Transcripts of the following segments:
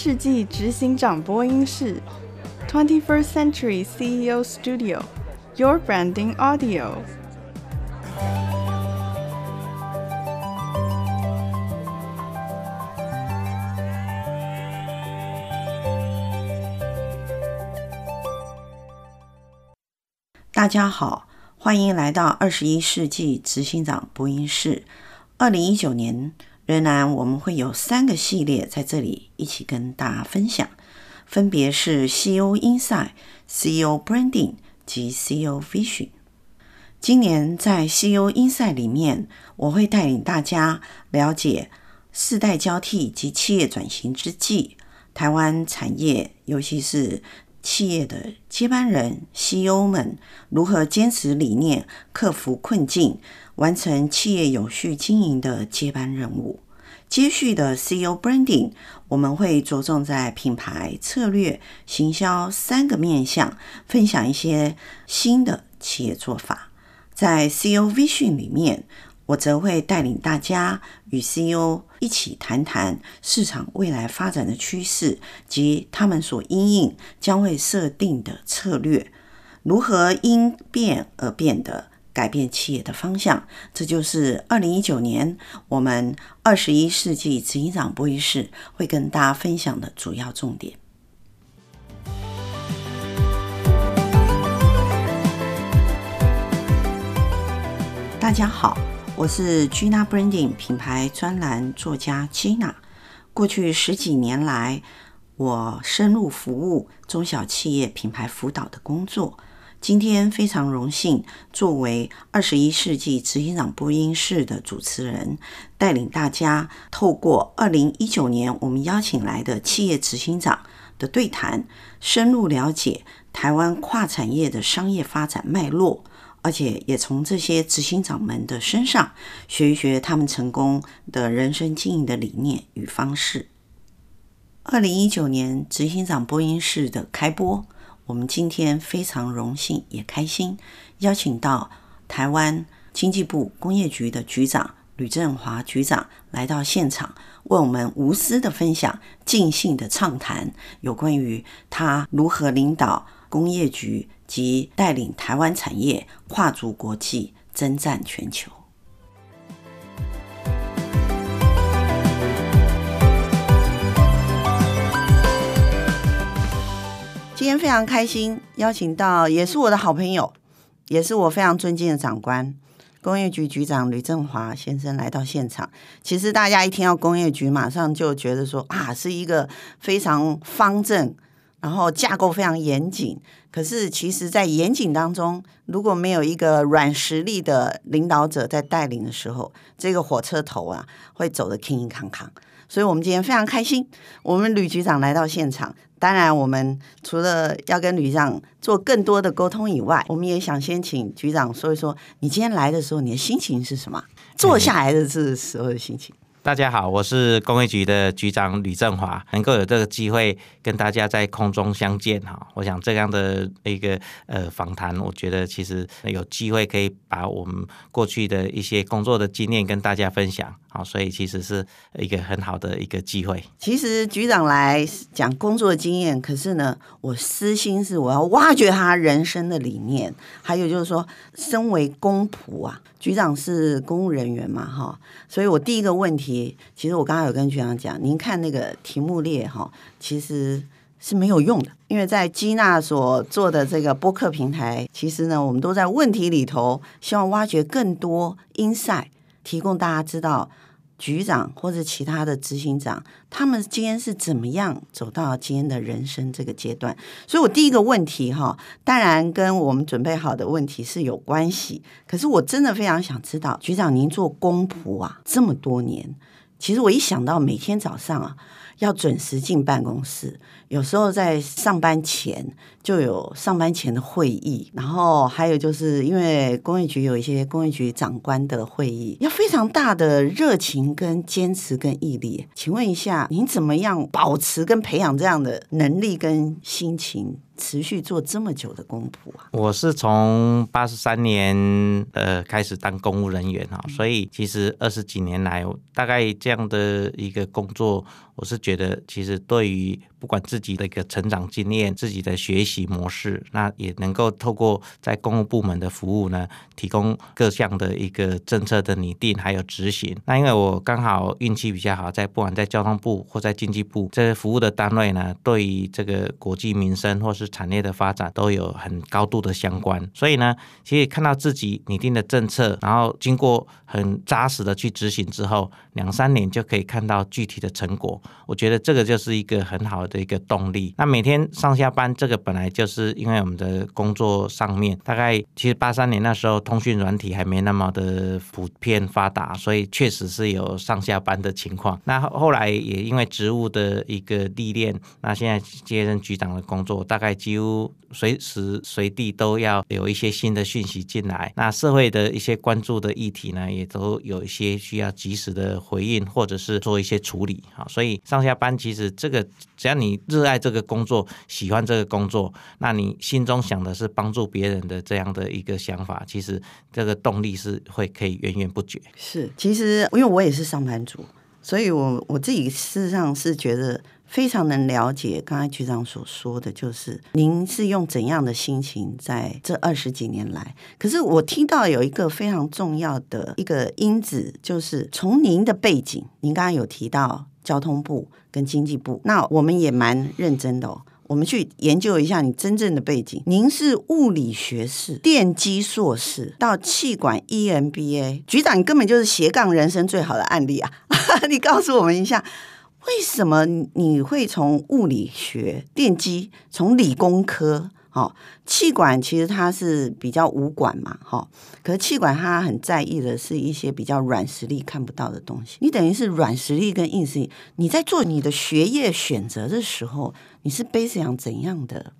世纪执行长播音室，Twenty First Century CEO Studio，Your Branding Audio。大家好，欢迎来到二十一世纪执行长播音室。二零一九年。仍然，我们会有三个系列在这里一起跟大家分享，分别是 CEO Insight、CEO Branding 及 CEO Vision。今年在 CEO Insight 里面，我会带领大家了解世代交替及企业转型之际，台湾产业，尤其是企业的接班人 CEO 们，如何坚持理念，克服困境。完成企业有序经营的接班任务。接续的 CEO Branding，我们会着重在品牌策略、行销三个面向，分享一些新的企业做法。在 CEO Vision 里面，我则会带领大家与 CEO 一起谈谈市场未来发展的趋势及他们所因应将会设定的策略，如何因变而变的。改变企业的方向，这就是二零一九年我们二十一世纪执行长播音室会跟大家分享的主要重点。大家好，我是 Gina Branding 品牌专栏作家 Gina。过去十几年来，我深入服务中小企业品牌辅导的工作。今天非常荣幸，作为二十一世纪执行长播音室的主持人，带领大家透过二零一九年我们邀请来的企业执行长的对谈，深入了解台湾跨产业的商业发展脉络，而且也从这些执行长们的身上学一学他们成功的人生经营的理念与方式。二零一九年执行长播音室的开播。我们今天非常荣幸也开心，邀请到台湾经济部工业局的局长吕振华局长来到现场，为我们无私的分享、尽兴的畅谈有关于他如何领导工业局及带领台湾产业跨足国际、征战全球。今天非常开心，邀请到也是我的好朋友，也是我非常尊敬的长官，工业局局长吕正华先生来到现场。其实大家一听到工业局，马上就觉得说啊，是一个非常方正，然后架构非常严谨。可是其实，在严谨当中，如果没有一个软实力的领导者在带领的时候，这个火车头啊，会走得乒乒乓乓。所以，我们今天非常开心，我们吕局长来到现场。当然，我们除了要跟吕局长做更多的沟通以外，我们也想先请局长说一说，你今天来的时候，你的心情是什么？坐下来的这时候的心情。大家好，我是工业局的局长吕正华，能够有这个机会跟大家在空中相见哈，我想这样的一个呃访谈，我觉得其实有机会可以把我们过去的一些工作的经验跟大家分享，好，所以其实是一个很好的一个机会。其实局长来讲工作经验，可是呢，我私心是我要挖掘他人生的理念，还有就是说，身为公仆啊，局长是公务人员嘛哈，所以我第一个问题。其实我刚刚有跟局长讲，您看那个题目列哈，其实是没有用的，因为在基纳所做的这个播客平台，其实呢，我们都在问题里头，希望挖掘更多音赛提供大家知道。局长或者其他的执行长，他们今天是怎么样走到今天的人生这个阶段？所以，我第一个问题哈，当然跟我们准备好的问题是有关系。可是，我真的非常想知道，局长您做公仆啊这么多年，其实我一想到每天早上啊要准时进办公室，有时候在上班前。就有上班前的会议，然后还有就是因为工业局有一些工业局长官的会议，要非常大的热情跟坚持跟毅力。请问一下，您怎么样保持跟培养这样的能力跟心情，持续做这么久的公仆啊？我是从八十三年呃开始当公务人员哈，所以其实二十几年来，大概这样的一个工作，我是觉得其实对于不管自己的一个成长经验、自己的学习模式，那也能够透过在公务部门的服务呢，提供各项的一个政策的拟定还有执行。那因为我刚好运气比较好，在不管在交通部或在经济部这些服务的单位呢，对于这个国计民生或是产业的发展都有很高度的相关。所以呢，其实看到自己拟定的政策，然后经过很扎实的去执行之后，两三年就可以看到具体的成果。我觉得这个就是一个很好的一个动力。那每天上下班，这个本来就是因为我们的工作上面，大概其实八三年那时候通讯软体还没那么的普遍发达，所以确实是有上下班的情况。那后来也因为职务的一个历练，那现在接任局长的工作，大概几乎随时随地都要有一些新的讯息进来。那社会的一些关注的议题呢，也都有一些需要及时的回应，或者是做一些处理。好，所以上下班其实这个只要你热爱这个工作，喜欢这个工作，那你心中想的是帮助别人的这样的一个想法，其实这个动力是会可以源源不绝。是，其实因为我也是上班族，所以我我自己事实上是觉得。非常能了解刚才局长所说的，就是您是用怎样的心情在这二十几年来。可是我听到有一个非常重要的一个因子，就是从您的背景，您刚刚有提到交通部跟经济部，那我们也蛮认真的哦。我们去研究一下你真正的背景。您是物理学士、电机硕士，到气管 EMBA，局长，你根本就是斜杠人生最好的案例啊！你告诉我们一下。为什么你会从物理学、电机，从理工科，哦，气管其实它是比较武管嘛，哈、哦，可是气管它很在意的是一些比较软实力看不到的东西。你等于是软实力跟硬实力，你在做你的学业选择的时候，你是背上怎样的？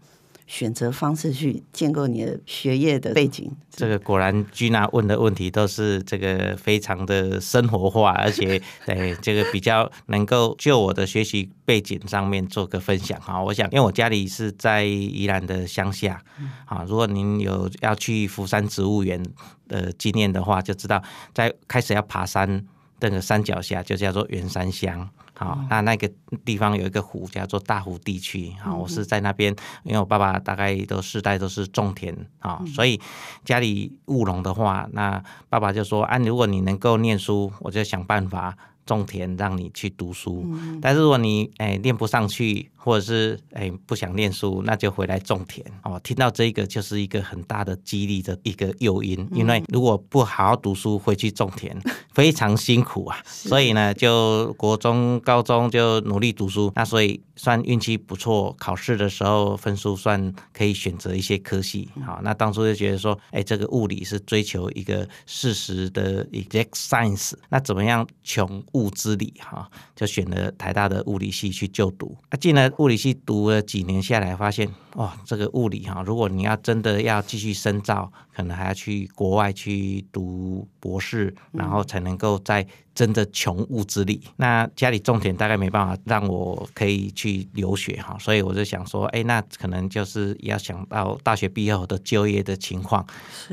选择方式去建构你的学业的背景，这个果然 Gina 问的问题都是这个非常的生活化，而且对这个比较能够就我的学习背景上面做个分享哈。我想，因为我家里是在宜兰的乡下，啊，如果您有要去福山植物园的经验的话，就知道在开始要爬山那个山脚下就叫做员山乡。好，那那个地方有一个湖叫做大湖地区，好，我是在那边，因为我爸爸大概都世代都是种田，啊，所以家里务农的话，那爸爸就说，啊，如果你能够念书，我就想办法。种田让你去读书，但是如果你哎念不上去，或者是哎不想念书，那就回来种田哦。听到这个就是一个很大的激励的一个诱因，因为如果不好好读书，回去种田 非常辛苦啊。所以呢，就国中、高中就努力读书，那所以算运气不错，考试的时候分数算可以选择一些科系。好，那当初就觉得说，哎，这个物理是追求一个事实的 exact science，那怎么样穷？物之理哈，就选了台大的物理系去就读。那进了护理系读了几年下来，发现哇，这个物理哈，如果你要真的要继续深造，可能还要去国外去读博士，然后才能够在。真的穷物之力，那家里种田大概没办法让我可以去留学哈，所以我就想说，哎，那可能就是要想到大学毕业后的就业的情况，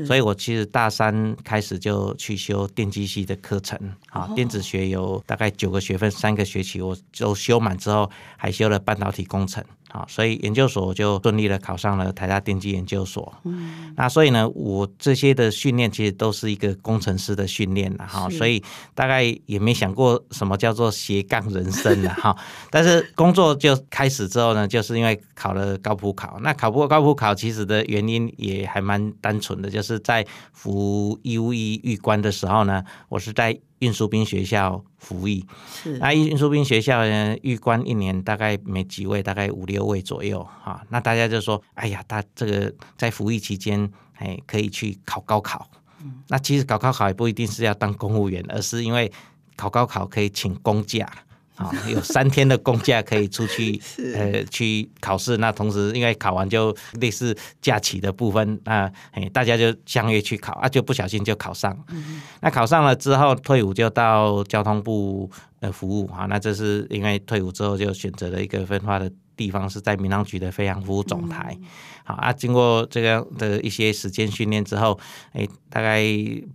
所以我其实大三开始就去修电机系的课程，啊，电子学有大概九个学分，三个学期我就修满之后，还修了半导体工程。啊，所以研究所就顺利的考上了台大电机研究所。嗯，那所以呢，我这些的训练其实都是一个工程师的训练了哈，所以大概也没想过什么叫做斜杠人生了哈。但是工作就开始之后呢，就是因为考了高普考。那考不过高普考，其实的原因也还蛮单纯的，就是在服义务役预官的时候呢，我是在。运输兵学校服役，是那运输兵学校呢，预官一年大概没几位，大概五六位左右哈。那大家就说，哎呀，他这个在服役期间，哎，可以去考高考。嗯、那其实考高考也不一定是要当公务员，而是因为考高考可以请公假。啊，有三天的公假可以出去，呃，去考试。那同时，因为考完就类似假期的部分，那哎大家就相约去考啊，就不小心就考上。那考上了之后，退伍就到交通部呃服务啊。那这是因为退伍之后就选择了一个分化的地方，是在民航局的飞航服务总台。嗯好啊，经过这个的一些时间训练之后，哎，大概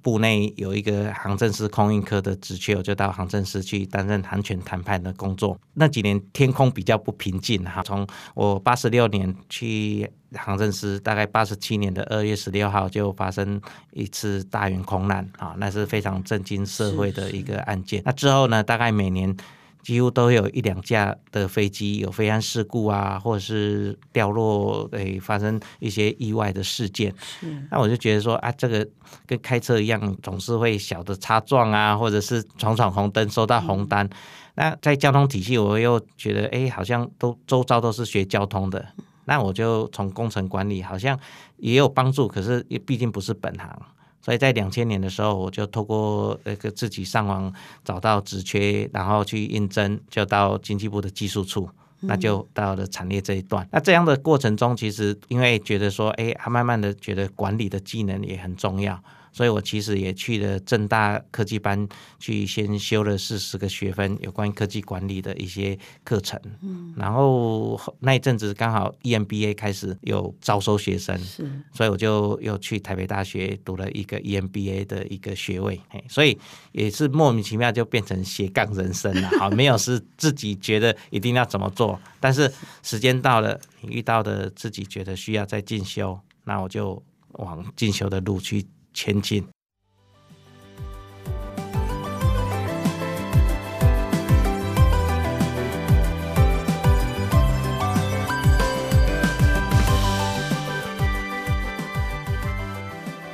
部内有一个航政司空运科的职缺，我就到航政司去担任航权谈判的工作。那几年天空比较不平静哈，从我八十六年去航政司，大概八十七年的二月十六号就发生一次大员空难啊，那是非常震惊社会的一个案件。那之后呢，大概每年。几乎都有一两架的飞机有飞安事故啊，或者是掉落，诶，发生一些意外的事件。是那我就觉得说啊，这个跟开车一样，总是会小的擦撞啊，或者是闯闯红灯收到红单。嗯、那在交通体系，我又觉得，哎，好像都周遭都是学交通的，那我就从工程管理好像也有帮助，可是也毕竟不是本行。所以在两千年的时候，我就透过那个自己上网找到职缺，然后去应征，就到经济部的技术处，那就到了产业这一段。那这样的过程中，其实因为觉得说，哎，他慢慢的觉得管理的技能也很重要。所以我其实也去了正大科技班，去先修了四十个学分有关科技管理的一些课程。嗯，然后那一阵子刚好 EMBA 开始有招收学生，是，所以我就又去台北大学读了一个 EMBA 的一个学位。所以也是莫名其妙就变成斜杠人生了。好，没有是自己觉得一定要怎么做，但是时间到了，你遇到的自己觉得需要再进修，那我就往进修的路去。前进。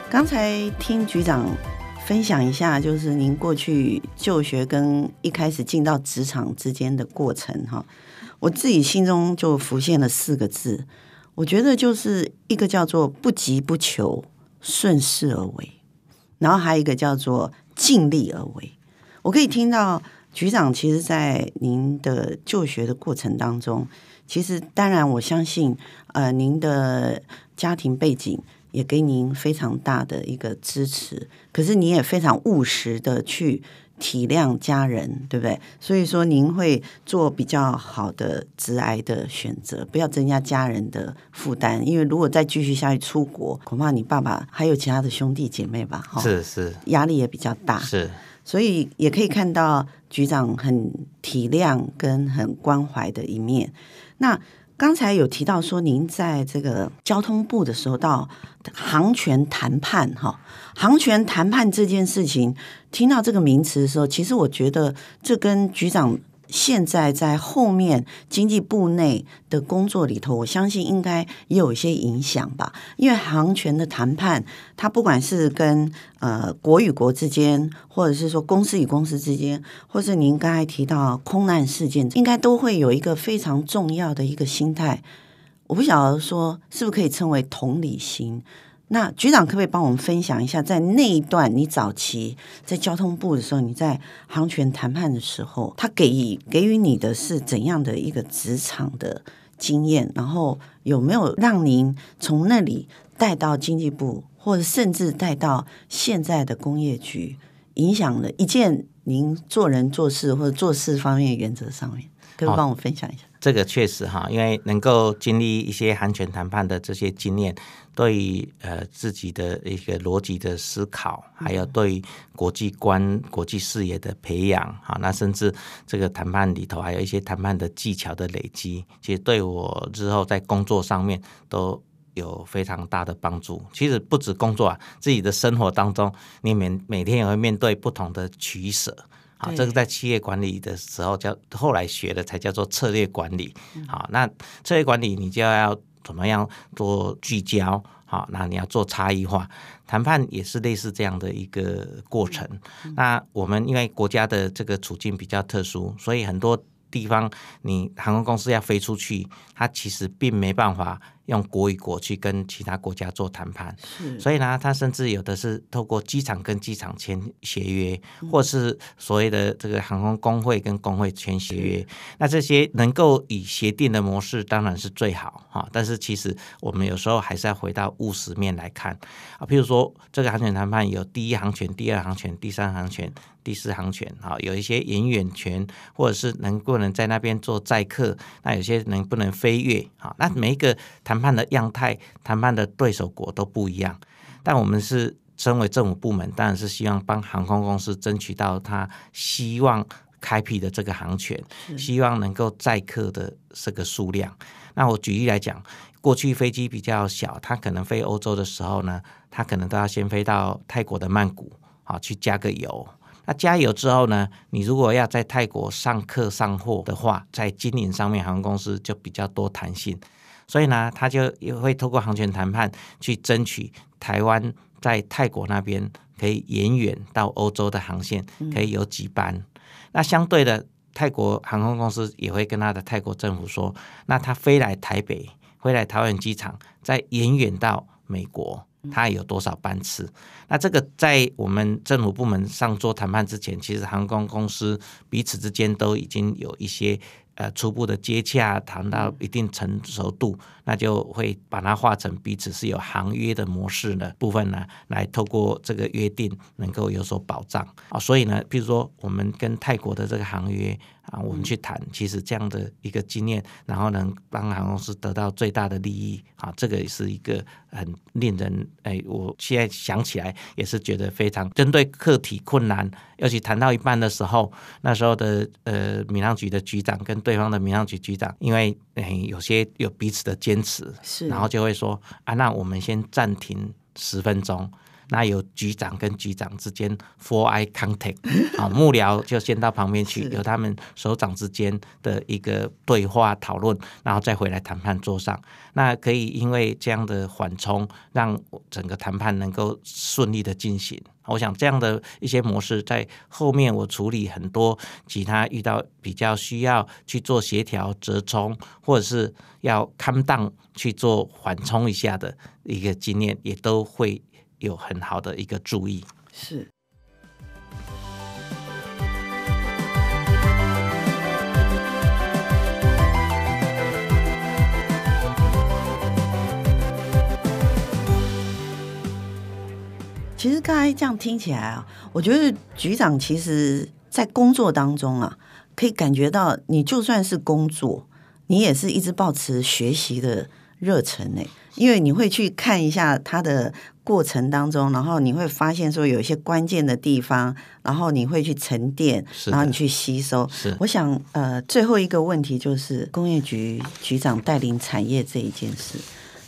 刚才听局长分享一下，就是您过去就学跟一开始进到职场之间的过程哈，我自己心中就浮现了四个字，我觉得就是一个叫做不急不求。顺势而为，然后还有一个叫做尽力而为。我可以听到局长，其实，在您的就学的过程当中，其实当然我相信，呃，您的家庭背景也给您非常大的一个支持，可是你也非常务实的去。体谅家人，对不对？所以说，您会做比较好的致癌的选择，不要增加家人的负担。因为如果再继续下去出国，恐怕你爸爸还有其他的兄弟姐妹吧，哈，是是，压力也比较大。是，所以也可以看到局长很体谅跟很关怀的一面。那。刚才有提到说，您在这个交通部的时候到航权谈判，哈，航权谈判这件事情，听到这个名词的时候，其实我觉得这跟局长。现在在后面经济部内的工作里头，我相信应该也有一些影响吧。因为航权的谈判，它不管是跟呃国与国之间，或者是说公司与公司之间，或是您刚才提到空难事件，应该都会有一个非常重要的一个心态。我不晓得说是不是可以称为同理心。那局长可不可以帮我们分享一下，在那一段你早期在交通部的时候，你在航权谈判的时候，他给予给予你的是怎样的一个职场的经验？然后有没有让您从那里带到经济部，或者甚至带到现在的工业局，影响了一件您做人做事或者做事方面原则上面？可不可以帮我分享一下？哦，这个确实哈，因为能够经历一些航权谈判的这些经验。对于呃自己的一个逻辑的思考，还有对于国际观、国际视野的培养，哈，那甚至这个谈判里头还有一些谈判的技巧的累积，其实对我日后在工作上面都有非常大的帮助。其实不止工作啊，自己的生活当中，你每每天也会面对不同的取舍，好，这个在企业管理的时候叫后来学的才叫做策略管理，好，那策略管理你就要。怎么样做聚焦？好，那你要做差异化谈判，也是类似这样的一个过程。那我们因为国家的这个处境比较特殊，所以很多地方你航空公司要飞出去，它其实并没办法用国与国去跟其他国家做谈判，所以呢，他甚至有的是透过机场跟机场签协约，或是所谓的这个航空工会跟工会签协约。那这些能够以协定的模式当然是最好哈，但是其实我们有时候还是要回到务实面来看啊，譬如说这个航权谈判有第一航权、第二航权、第三航权。第四航权啊，有一些延远权，或者是能不能在那边做载客，那有些能不能飞跃啊？那每一个谈判的样态、谈判的对手国都不一样。但我们是身为政府部门，当然是希望帮航空公司争取到他希望开辟的这个航权，希望能够载客的这个数量。那我举例来讲，过去飞机比较小，它可能飞欧洲的时候呢，它可能都要先飞到泰国的曼谷啊，去加个油。那加油之后呢，你如果要在泰国上课上货的话，在经营上面，航空公司就比较多弹性，所以呢，他就也会透过航权谈判去争取台湾在泰国那边可以延远到欧洲的航线，可以有几班。嗯、那相对的，泰国航空公司也会跟他的泰国政府说，那他飞来台北，飞来桃园机场，再延远到美国。它有多少班次？那这个在我们政府部门上做谈判之前，其实航空公司彼此之间都已经有一些。呃，初步的接洽谈到一定成熟度，那就会把它化成彼此是有航约的模式的部分呢，来透过这个约定能够有所保障啊。所以呢，比如说我们跟泰国的这个航约啊，我们去谈，其实这样的一个经验，然后能帮航空公司得到最大的利益啊，这个也是一个很令人哎，我现在想起来也是觉得非常针对课题困难，尤其谈到一半的时候，那时候的呃民航局的局长跟对方的民航局局长，因为诶有些有彼此的坚持，是，然后就会说啊，那我们先暂停十分钟。那有局长跟局长之间 four eye contact 啊，幕僚就先到旁边去，有他们首长之间的一个对话讨论，然后再回来谈判桌上。那可以因为这样的缓冲，让整个谈判能够顺利的进行。我想这样的一些模式，在后面我处理很多其他遇到比较需要去做协调折冲，或者是要 calm down 去做缓冲一下的一个经验，也都会。有很好的一个注意，是。其实刚才这样听起来啊，我觉得局长其实在工作当中啊，可以感觉到你就算是工作，你也是一直保持学习的热忱呢，因为你会去看一下他的。过程当中，然后你会发现说有一些关键的地方，然后你会去沉淀，然后你去吸收。是，我想呃，最后一个问题就是工业局局长带领产业这一件事，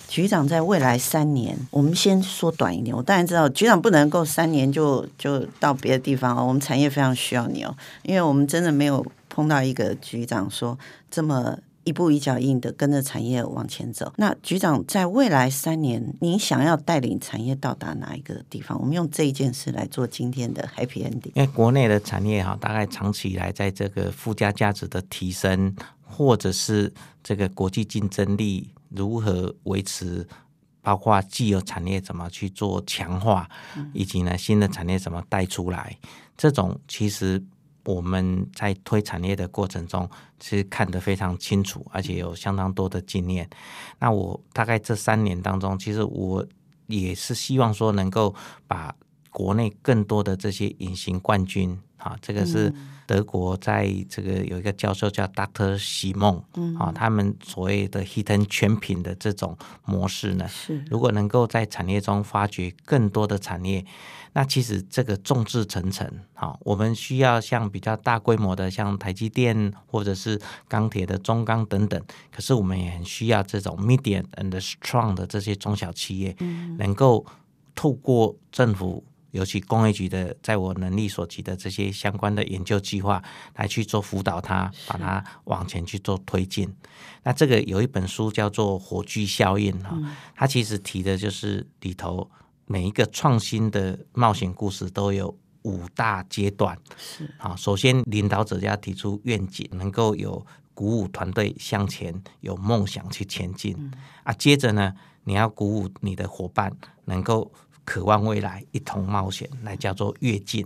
局长在未来三年，我们先说短一点。我当然知道局长不能够三年就就到别的地方哦，我们产业非常需要你哦，因为我们真的没有碰到一个局长说这么。一步一脚印的跟着产业往前走。那局长在未来三年，您想要带领产业到达哪一个地方？我们用这一件事来做今天的 Happy Ending。因为国内的产业哈，大概长期以来在这个附加价值的提升，或者是这个国际竞争力如何维持，包括既有产业怎么去做强化，以及呢新的产业怎么带出来，这种其实。我们在推产业的过程中，其实看得非常清楚，而且有相当多的经验。那我大概这三年当中，其实我也是希望说，能够把国内更多的这些隐形冠军，啊，这个是。德国在这个有一个教授叫 Dr. 席梦，啊，他们所谓的 Hidden Champion 的这种模式呢，是如果能够在产业中发掘更多的产业，那其实这个众志成城，啊，我们需要像比较大规模的，像台积电或者是钢铁的中钢等等，可是我们也很需要这种 medium and strong 的这些中小企业，能够透过政府。尤其工业局的，在我能力所及的这些相关的研究计划，来去做辅导它，把它往前去做推进。那这个有一本书叫做《火炬效应》哈，它其实提的就是里头每一个创新的冒险故事都有五大阶段。是啊，首先领导者要提出愿景，能够有。鼓舞团队向前，有梦想去前进。嗯、啊，接着呢，你要鼓舞你的伙伴能够渴望未来，一同冒险，来叫做跃进。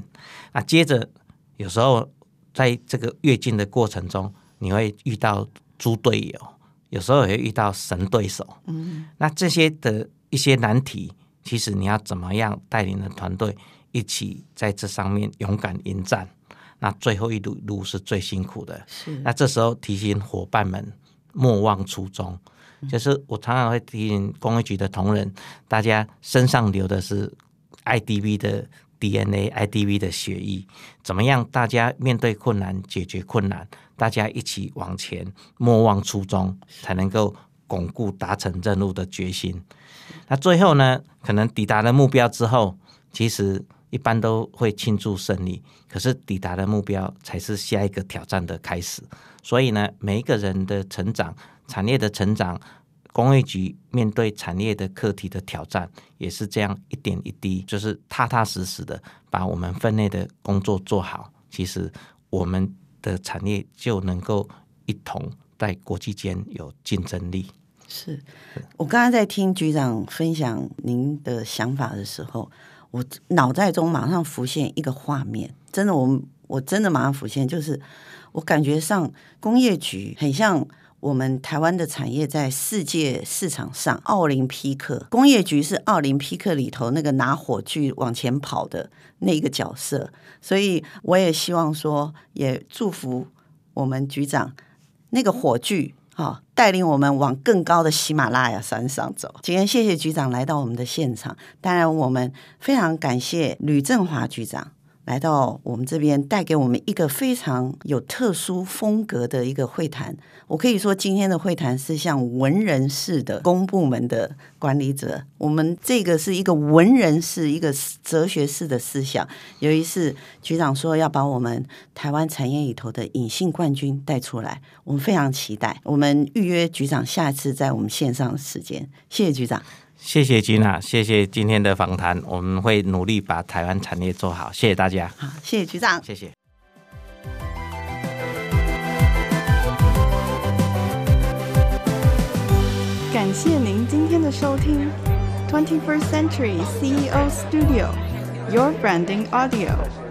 啊，接着有时候在这个跃进的过程中，你会遇到猪队友，有时候也会遇到神对手。嗯，那这些的一些难题，其实你要怎么样带领的团队一起在这上面勇敢迎战？那最后一路路是最辛苦的，是。那这时候提醒伙伴们莫忘初衷，嗯、就是我常常会提醒公安局的同仁，大家身上流的是 IDV 的 DNA，IDV 的血液，怎么样？大家面对困难，解决困难，大家一起往前，莫忘初衷，才能够巩固达成任务的决心。那最后呢，可能抵达了目标之后，其实。一般都会庆祝胜利，可是抵达的目标才是下一个挑战的开始。所以呢，每一个人的成长、产业的成长、工业局面对产业的课题的挑战，也是这样一点一滴，就是踏踏实实的把我们分内的工作做好。其实我们的产业就能够一同在国际间有竞争力。是我刚刚在听局长分享您的想法的时候。我脑袋中马上浮现一个画面，真的，我我真的马上浮现，就是我感觉上工业局很像我们台湾的产业在世界市场上奥林匹克，工业局是奥林匹克里头那个拿火炬往前跑的那个角色，所以我也希望说，也祝福我们局长那个火炬。好，带领我们往更高的喜马拉雅山上走。今天谢谢局长来到我们的现场，当然我们非常感谢吕振华局长。来到我们这边，带给我们一个非常有特殊风格的一个会谈。我可以说，今天的会谈是像文人式的公部门的管理者。我们这个是一个文人式、一个哲学式的思想。由于是，局长说要把我们台湾产业里头的隐性冠军带出来，我们非常期待。我们预约局长下次在我们线上的时间。谢谢局长。谢谢君娜，谢谢今天的访谈，我们会努力把台湾产业做好。谢谢大家。好，谢谢局长，谢谢。感谢您今天的收听，Twenty First Century CEO Studio，Your Branding Audio。